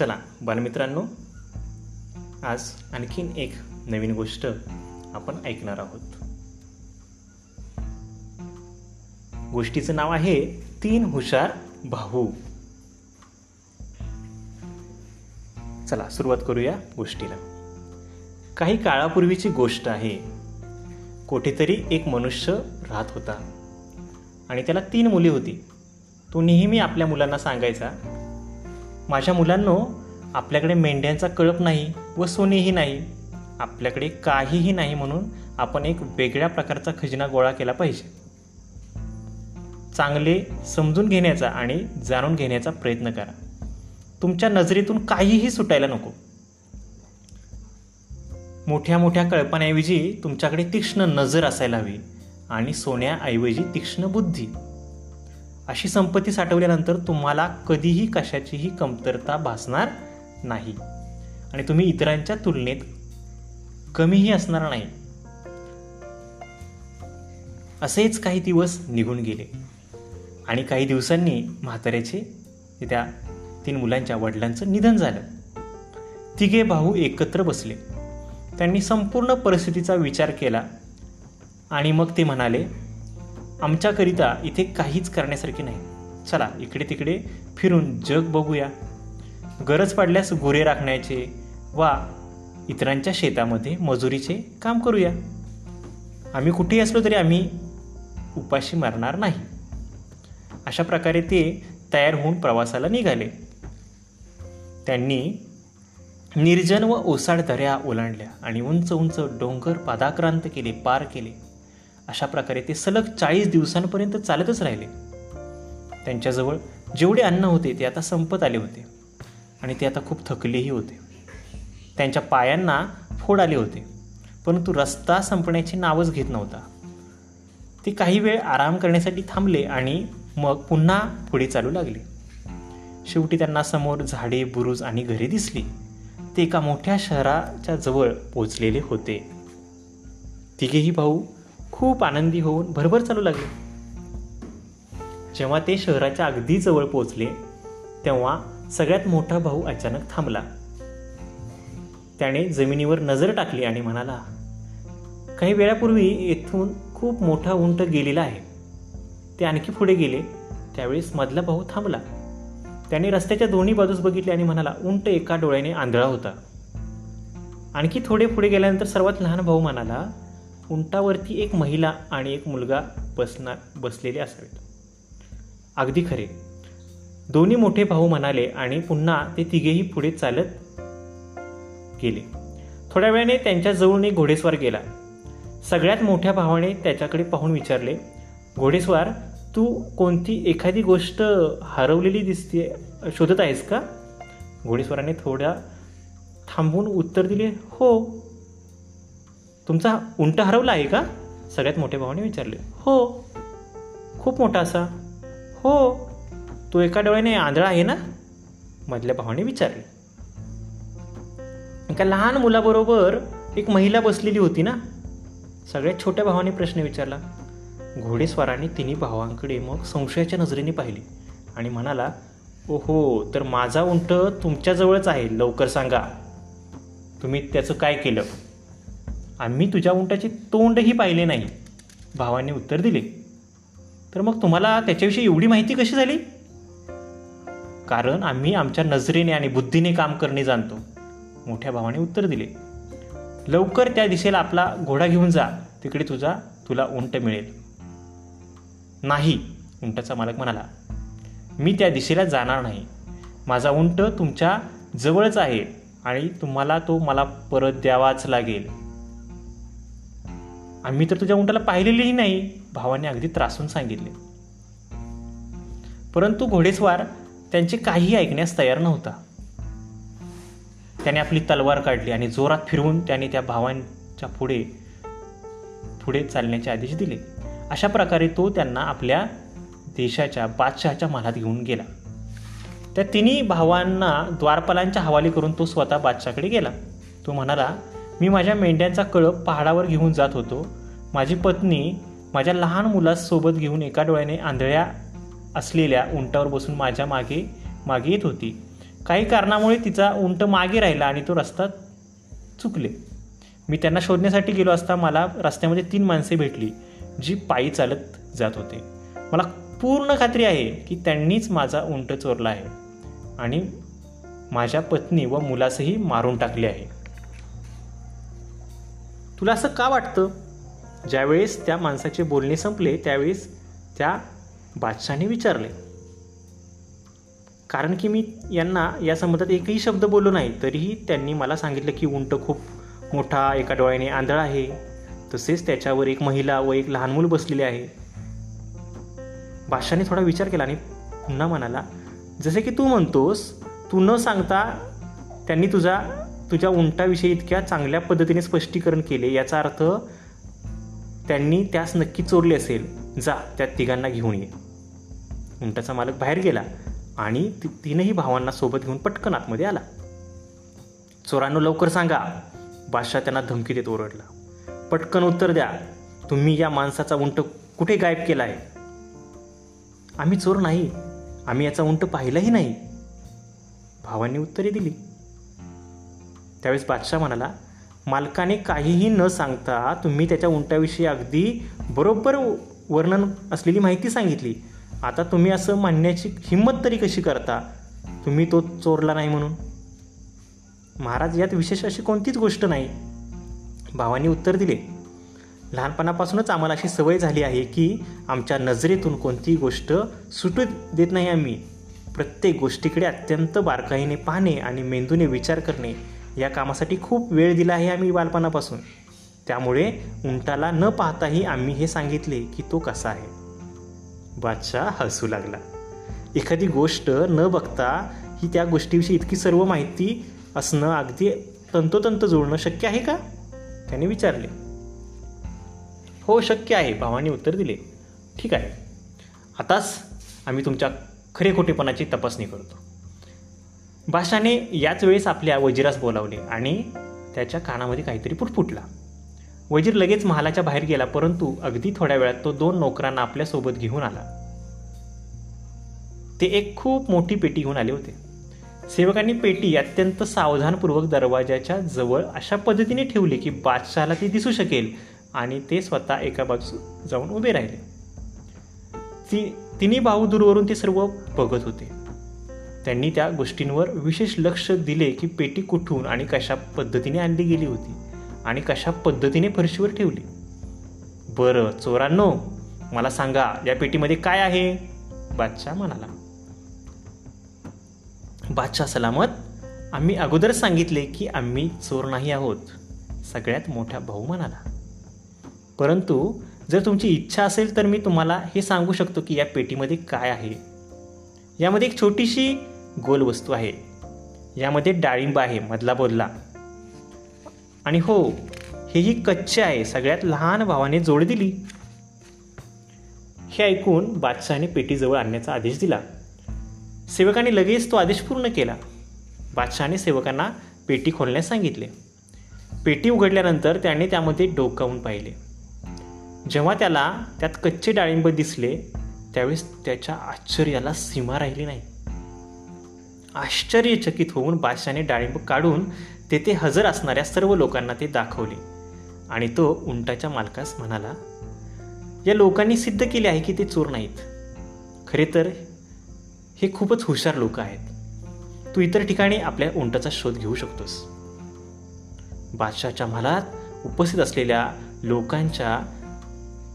चला बालमित्रांनो आज आणखीन एक नवीन गोष्ट आपण ऐकणार आहोत. गोष्टीचं नाव आहे तीन हुशार भाऊ. चला सुरुवात करूया गोष्टीला. काही काळापूर्वीची गोष्ट आहे. कुठेतरी एक मनुष्य राहत होता. आणि त्याला तीन मुली होती. तो नेहमी आपल्या मुलांना सांगायचा माझ्या मुलांनो आपल्याकडे मेंढ्यांचा कळप नाही व सोनेही नाही. आपल्याकडे काहीही नाही म्हणून आपण एक वेगळ्या प्रकारचा खजिना गोळा केला पाहिजे. चांगले समजून घेण्याचा आणि जाणून घेण्याचा प्रयत्न करा. तुमच्या नजरेतून काहीही सुटायला नको. मोठ्या मोठ्या कळपांऐवजी तुमच्याकडे तीक्ष्ण नजर असायला हवी आणि सोन्याऐवजी तीक्ष्ण बुद्धी. अशी संपत्ती साठवल्यानंतर तुम्हाला कधीही कशाचीही कमतरता भासणार नाही. आणि तुम्ही इतरांच्या तुलनेत कमीही असणार नाही. असेच काही दिवस निघून गेले. आणि काही दिवसांनी म्हाताऱ्याचे त्या तीन मुलांच्या वडिलांचं निधन झालं. तिघे भाऊ एकत्र बसले. त्यांनी संपूर्ण परिस्थितीचा विचार केला. आणि मग ते म्हणाले आमच्याकरिता इथे काहीच करण्यासारखे नाही. चला इकडे तिकडे फिरून जग बघूया. गरज पडल्यास गुरे राखण्याचे वा इतरांच्या शेतामध्ये मजुरीचे काम करूया. आम्ही कुठेही असलो तरी आम्ही उपाशी मारणार नाही. अशा प्रकारे ते तयार होऊन प्रवासाला निघाले. त्यांनी निर्जन व ओसाड दऱ्या ओलांडल्या आणि उंच उंच डोंगर पादाक्रांत केले पार केले. अशा प्रकारे ते सलग चाळीस दिवसांपर्यंत चालतच राहिले. त्यांच्याजवळ जेवढे अन्न होते ते आता संपत आले होते. आणि ते आता खूप थकलेही होते. त्यांच्या पायांना फोड आले होते परंतु रस्ता संपण्याची नावच घेत नव्हता. ते काही वेळ आराम करण्यासाठी थांबले आणि मग पुन्हा पुढे चालू लागले. शेवटी त्यांना समोर झाडे बुरुज आणि घरे दिसली. ते एका मोठ्या शहराच्या जवळ पोचलेले होते. तिघेही भाऊ खूप आनंदी होऊन भरभर चालू लागले. जेव्हा ते शहराच्या अगदी जवळ पोचले तेव्हा सगळ्यात मोठा भाऊ अचानक थांबला. त्याने जमिनीवर नजर टाकली आणि म्हणाला काही वेळापूर्वी येथून खूप मोठा उंट गेलेला आहे. ते आणखी पुढे गेले. त्यावेळेस मधला भाऊ थांबला. त्याने रस्त्याच्या दोन्ही बाजूस बघितले आणि म्हणाला उंट एका डोळ्याने आंधळा होता. आणखी थोडे पुढे गेल्यानंतर सर्वात लहान भाऊ म्हणाला उंटावरती एक महिला आणि एक मुलगा बसणार बसलेले असावेत. अगदी खरे. दोन्ही मोठे भाऊ म्हणाले आणि पुन्हा ते तिघेही पुढे चालत गेले. थोड्या वेळाने त्यांच्याजवळून एक घोडेस्वार गेला. सगळ्यात मोठ्या भावाने त्याच्याकडे पाहून विचारले घोडेस्वार तू कोणती एखादी गोष्ट हरवलेली दिसते शोधत आहेस का? घोडेस्वाराने थोड्या थांबून उत्तर दिले हो. तुमचा उंट हरवला आहे का? सगळ्यात मोठ्या भावाने विचारले हो. खूप मोठा असा. हो. तो एका डोळ्याने आंधळा आहे ना? मधल्या भावाने विचारले. एका लहान मुलाबरोबर एक महिला बसलेली होती ना? सगळ्यात छोट्या भावाने प्रश्न विचारला. घोडेस्वाराने तिन्ही भावांकडे मग संशयाच्या नजरेने पाहिले आणि म्हणाला ओहो तर माझा उंट तुमच्याजवळच आहे लवकर सांगा. तुम्ही त्याचं काय केलं? आम्ही तुझ्या उंटाचे तोंडही पाहिले नाही भावाने उत्तर दिले. तर मग तुम्हाला त्याच्याविषयी एवढी माहिती कशी झाली? कारण आम्ही आमच्या नजरेने आणि बुद्धीने काम करणे जाणतो. मोठ्या भावाने उत्तर दिले. लवकर त्या दिशेला आपला घोडा घेऊन जा. तिकडे तुझा तुला उंट मिळेल. नाही उंटाचा मालक म्हणाला. मी त्या दिशेला जाणार नाही. माझा उंट तुमच्या जवळच आहे आणि तुम्हाला तो मला परत द्यावाच लागेल. आम्ही तर तुझ्या उंटाला पाहिलेलेही नाही भावाने अगदी त्रासून सांगितले. परंतु घोडेस्वार त्यांचे काही ऐकण्यास तयार नव्हता. त्याने आपली तलवार काढली आणि जोरात फिरवून त्याने त्या भावांच्या पुढे पुढे चालण्याचे आदेश दिले. अशा प्रकारे तो त्यांना आपल्या देशाच्या बादशहाच्या महालात घेऊन गेला. त्या तिन्ही भावांना द्वारपालांच्या हवाली करून तो स्वतः बादशाकडे गेला. तो म्हणाला मी माझ्या मेंढ्यांचा कळप पहाडावर घेऊन जात होतो. माझी पत्नी माझ्या लहान मुलासोबत घेऊन एका डोळ्याने आंधळ्या असलेल्या उंटावर बसून माझ्या मागे मागे येत होती. काही कारणामुळे तिचा उंट मागे राहिला आणि तो रस्ता चुकले. मी त्यांना शोधण्यासाठी गेलो असता मला रस्त्यामध्ये तीन माणसे भेटली जी पायी चालत जात होते. मला पूर्ण खात्री आहे की त्यांनीच माझा उंट चोरला आहे आणि माझ्या पत्नी व मुलासही मारून टाकले आहे. तुला असं का वाटतं? ज्यावेळेस त्या माणसाचे बोलणे संपले त्यावेळेस त्या बादशाने विचारले. कारण की मी यांना या संबंधात एकही शब्द बोललो नाही तरीही त्यांनी मला सांगितलं की उंट खूप मोठा एका डोळ्याने आंधळा आहे. तसेच त्याच्यावर एक महिला व एक लहान मूल बसलेले आहे. बादशाने थोडा विचार केला आणि पुन्हा म्हणाला जसे की तू म्हणतोस तू न सांगता त्यांनी तुझा तुझ्या उंटाविषयी इतक्या चांगल्या पद्धतीने स्पष्टीकरण केले याचा अर्थ त्यांनी त्यास नक्की चोरले असेल. जा त्या तिघांना घेऊन ये. उंटाचा मालक बाहेर गेला आणि ति तीनही भावांना सोबत घेऊन पटकन आतमध्ये आला. चोरांनो लवकर सांगा. बादशाह त्यांना धमकी देत ओरडला. पटकन उत्तर द्या. तुम्ही या माणसाचा उंट कुठे गायब केला आहे आम्ही चोर नाही. आम्ही याचा उंट पाहिलाही नाही. भावांनी उत्तरे दिली. त्यावेळेस बादशाह म्हणाला मालकाने काहीही न सांगता तुम्ही त्याच्या उंटाविषयी अगदी बरोबर वर्णन असलेली माहिती सांगितली. आता तुम्ही असं मानण्याची हिंमत तरी कशी करता? तुम्ही तो चोरला नाही म्हणून? महाराज यात विशेष अशी कोणतीच गोष्ट नाही. भावांनी उत्तर दिले. लहानपणापासूनच आम्हाला अशी सवय झाली आहे की आमच्या नजरेतून कोणतीही गोष्ट सुटू देत नाही आम्ही. प्रत्येक गोष्टीकडे अत्यंत बारकाईने पाहणे आणि मेंदूने विचार करणे या कामासाठी खूप वेळ दिला आहे आम्ही बालपणापासून. त्यामुळे उंटाला न पाहताही आम्ही हे सांगितले की तो कसा आहे. बादशाह हसू लागला. एखादी गोष्ट न बघता ही त्या गोष्टीविषयी इतकी सर्व माहिती असणं अगदी तंतोतंत जोडणं शक्य आहे का? त्याने विचारले. हो शक्य आहे. भावाने उत्तर दिले. ठीक आहे. आताच आम्ही तुमच्या खरे खोटेपणाची तपासणी करतो. बादशाने याच वेळेस आपल्या वजिरास बोलावले आणि त्याच्या कानामध्ये काहीतरी फुटफुटला वजीर लगेच महालाच्या बाहेर गेला परंतु अगदी थोड्या वेळात तो दोन नोकरांना आपल्यासोबत घेऊन आला. ते एक खूप मोठी पेटी घेऊन आले होते. सेवकांनी पेटी अत्यंत सावधानपूर्वक दरवाजाच्या जवळ अशा पद्धतीने ठेवली की बादशहाला ती दिसू शकेल आणि ते स्वतः एका बाजू जाऊन उभे राहिले. ती तिन्ही भाऊ दूरवरून ते सर्व बघत होते. त्यांनी त्या गोष्टींवर विशेष लक्ष दिले की पेटी कुठून आणि कशा पद्धतीने आणली गेली होती. आणि कशा पद्धतीने फरशीवर ठेवली? बरं चोरांनो मला सांगा या पेटीमध्ये काय आहे? बादशाह म्हणाला. बादशाह सलामत आम्ही अगोदर सांगितले की आम्ही चोर नाही आहोत सगळ्यात मोठा भाऊ म्हणाला. परंतु जर तुमची इच्छा असेल तर मी तुम्हाला हे सांगू शकतो की या पेटीमध्ये काय आहे. यामध्ये एक छोटीशी गोल वस्तू आहे. यामध्ये डाळिंब आहे मधला बोलला आणि हो हेही कच्चे आहे सगळ्यात लहान भावाने जोड दिली. हे ऐकून बादशहाने पेटीजवळ आणण्याचा आदेश दिला. सेवकाने लगेच तो आदेश पूर्ण केला. बादशहाने सेवकांना पेटी खोलण्यास सांगितले. पेटी उघडल्यानंतर त्याने त्यामध्ये डोकावून पाहिले. जेव्हा त्याला त्यात कच्चे डाळिंब दिसले त्यावेळेस त्याच्या आश्चर्याला सीमा राहिली नाही. आश्चर्यचकित होऊन बादशाने डाळिंब काढून तेथे हजर असणाऱ्या सर्व लोकांना ते दाखवले. आणि तो उंटाच्या मालकास म्हणाला या लोकांनी सिद्ध केले आहे की ते चोर नाहीत. खरे तर हे खूपच हुशार लोक आहेत. तू इतर ठिकाणी आपल्या उंटाचा शोध घेऊ शकतोस. बादशाच्या महालात उपस्थित असलेल्या लोकांच्या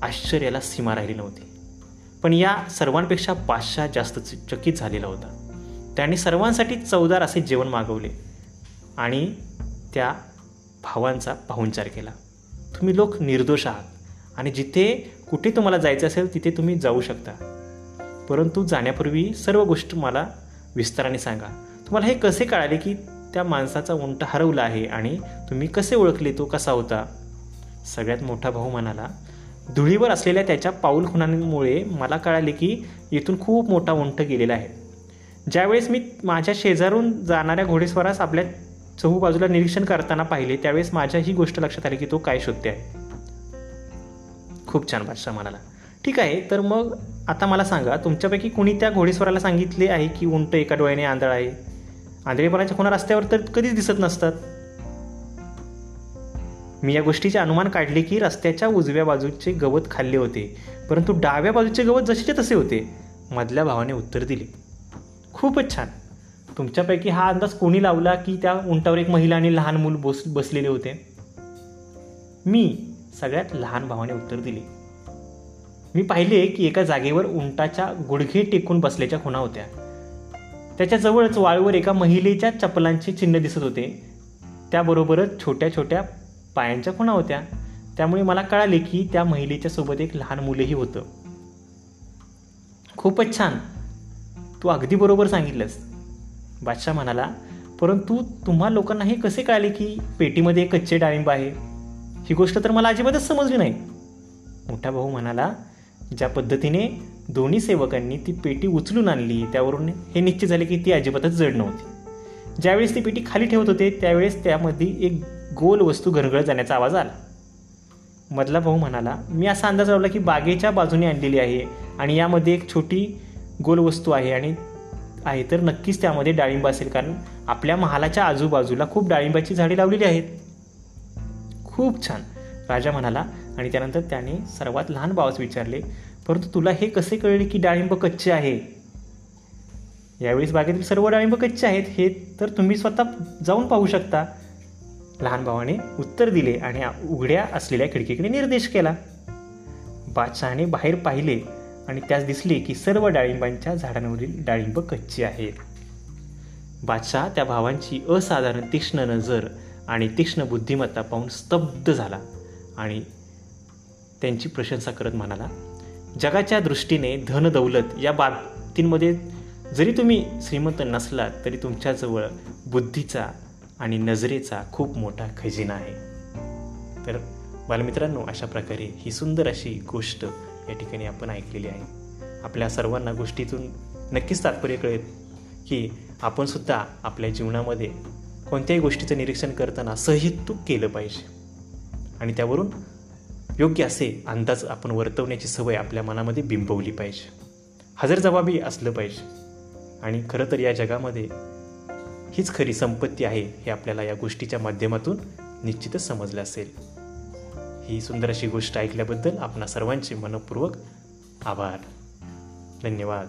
आश्चर्याला सीमा राहिली नव्हती. पण या सर्वांपेक्षा बादशाह जास्त चकित झालेला होता. त्याने सर्वांसाठी चवदार असे जेवण मागवले. आणि त्या भावांचा पाहुणचार केला. तुम्ही लोक निर्दोष आहात आणि जिथे कुठे तुम्हाला जायचं असेल तिथे तुम्ही जाऊ शकता. परंतु जाण्यापूर्वी सर्व गोष्ट मला विस्ताराने सांगा. तुम्हाला हे कसे कळाले की त्या माणसाचा उंट हरवला आहे आणि तुम्ही कसे ओळखले तो कसा होता? सगळ्यात मोठा भाऊ म्हणाला धुळीवर असलेल्या त्याच्या पाऊल खुणांमुळे मला कळाले की येथून खूप मोठा उंट गेलेला आहे. ज्यावेळेस मी माझ्या शेजारून जाणाऱ्या घोडेस्वारास आपल्या चहू बाजूला निरीक्षण करताना पाहिले त्यावेळेस माझ्या ही गोष्ट लक्षात आली की तो काय शोधते आहे खूप छान बादशाह म्हणाला. ठीक आहे तर मग आता मला सांगा तुमच्यापैकी कुणी त्या घोडेस्वराला सांगितले आहे की उंट एका डोळ्याने आंधळ आहे? आंधळेपणाच्या खुणा रस्त्यावर तर कधीच दिसत नसतात. मी या गोष्टीचे अनुमान काढले की रस्त्याच्या उजव्या बाजूचे गवत खाल्ले होते परंतु डाव्या बाजूचे गवत जसेचे तसे होते मधल्या भावाने उत्तर दिले. खूपच छान. तुमच्यापैकी हा अंदाज कोणी लावला की त्या उंटावर एक महिला आणि लहान मूल बस बसलेले होते? मी सगळ्यात लहान भावाने उत्तर दिले. मी पाहिले की एका जागेवर उंटाच्या गुडघे टेकून बसल्याच्या खुणा होत्या. त्याच्याजवळच वाळूवर एका महिलेच्या चपलांचे चिन्ह दिसत होते. त्याबरोबरच छोट्या छोट्या पायांच्या खुणा होत्या. त्यामुळे मला कळाले की त्या महिलेच्या सोबत एक लहान मुलंही होतं. खूपच छान. तू अगदी बरोबर सांगितलंस. बादशाह म्हणाला परंतु तुम्हा लोकांना हे कसे कळले की पेटीमध्ये एक कच्चे डाळिंब आहे? ही गोष्ट तर मला अजिबातच समजली नाही. मोठा भाऊ म्हणाला ज्या पद्धतीने दोन्ही सेवकांनी ती पेटी उचलून आणली त्यावरून हे निश्चित झाले की ती अजिबातच जड नव्हती. ज्यावेळेस ती पेटी खाली ठेवत होते त्यावेळेस त्यामध्ये एक गोल वस्तू घरघळत जाण्याचा आवाज आला. मधला भाऊ म्हणाला मी असा अंदाज लावला की बागेच्या बाजूने आणलेली आहे आणि यामध्ये एक छोटी गोल वस्तू आहे आणि आहे तर नक्कीच त्यामध्ये डाळिंब असेल कारण आपल्या महालाच्या आजूबाजूला खूप डाळिंबाची झाडे लावलेली आहेत. खूप छान. राजा म्हणाला आणि त्यानंतर त्याने सर्वात लहान भावास विचारले परंतु तुला हे कसे कळले की डाळिंब कच्चे आहे? यावेळेस बागेतील सर्व डाळिंब कच्चे आहेत हे तर तुम्ही स्वतः जाऊन पाहू शकता. लहान भावाने उत्तर दिले आणि उघड्या असलेल्या खिडकीकडे निर्देश केला. बादशहाने बाहेर पाहिले. आणि त्यास दिसले की सर्व डाळिंबांच्या झाडांवरील डाळिंब कच्ची आहेत. बादशाह त्या भावांची असाधारण तीक्ष्ण नजर आणि तीक्ष्ण बुद्धिमत्ता पाहून स्तब्ध झाला आणि त्यांची प्रशंसा करत म्हणाला जगाच्या दृष्टीने धन दौलत या बाबतींमध्ये जरी तुम्ही श्रीमंत नसलात तरी तुमच्याजवळ बुद्धीचा आणि नजरेचा खूप मोठा खजिना आहे. तर बालमित्रांनो अशा प्रकारे ही सुंदर अशी गोष्ट या ठिकाणी आपण ऐकलेली आहे. आपल्या सर्वांना गोष्टीतून नक्कीच तात्पर्य कळेल की आपण सुद्धा आपल्या जीवनामध्ये कोणत्याही गोष्टीचं निरीक्षण करताना सहितूक केलं पाहिजे. आणि त्यावरून योग्य असे अंदाज आपण वर्तवण्याची सवय आपल्या मनामध्ये बिंबवली पाहिजे. हजर जबाबी असलं पाहिजे. आणि खरं तर या जगामध्ये हीच खरी संपत्ती आहे हे आपल्याला या गोष्टीच्या माध्यमातून निश्चितच समजलं असेल. ही सुंदर अशी गोष्ट ऐकल्याबद्दल आपणा सर्वांचे मनपूर्वक आभार. धन्यवाद.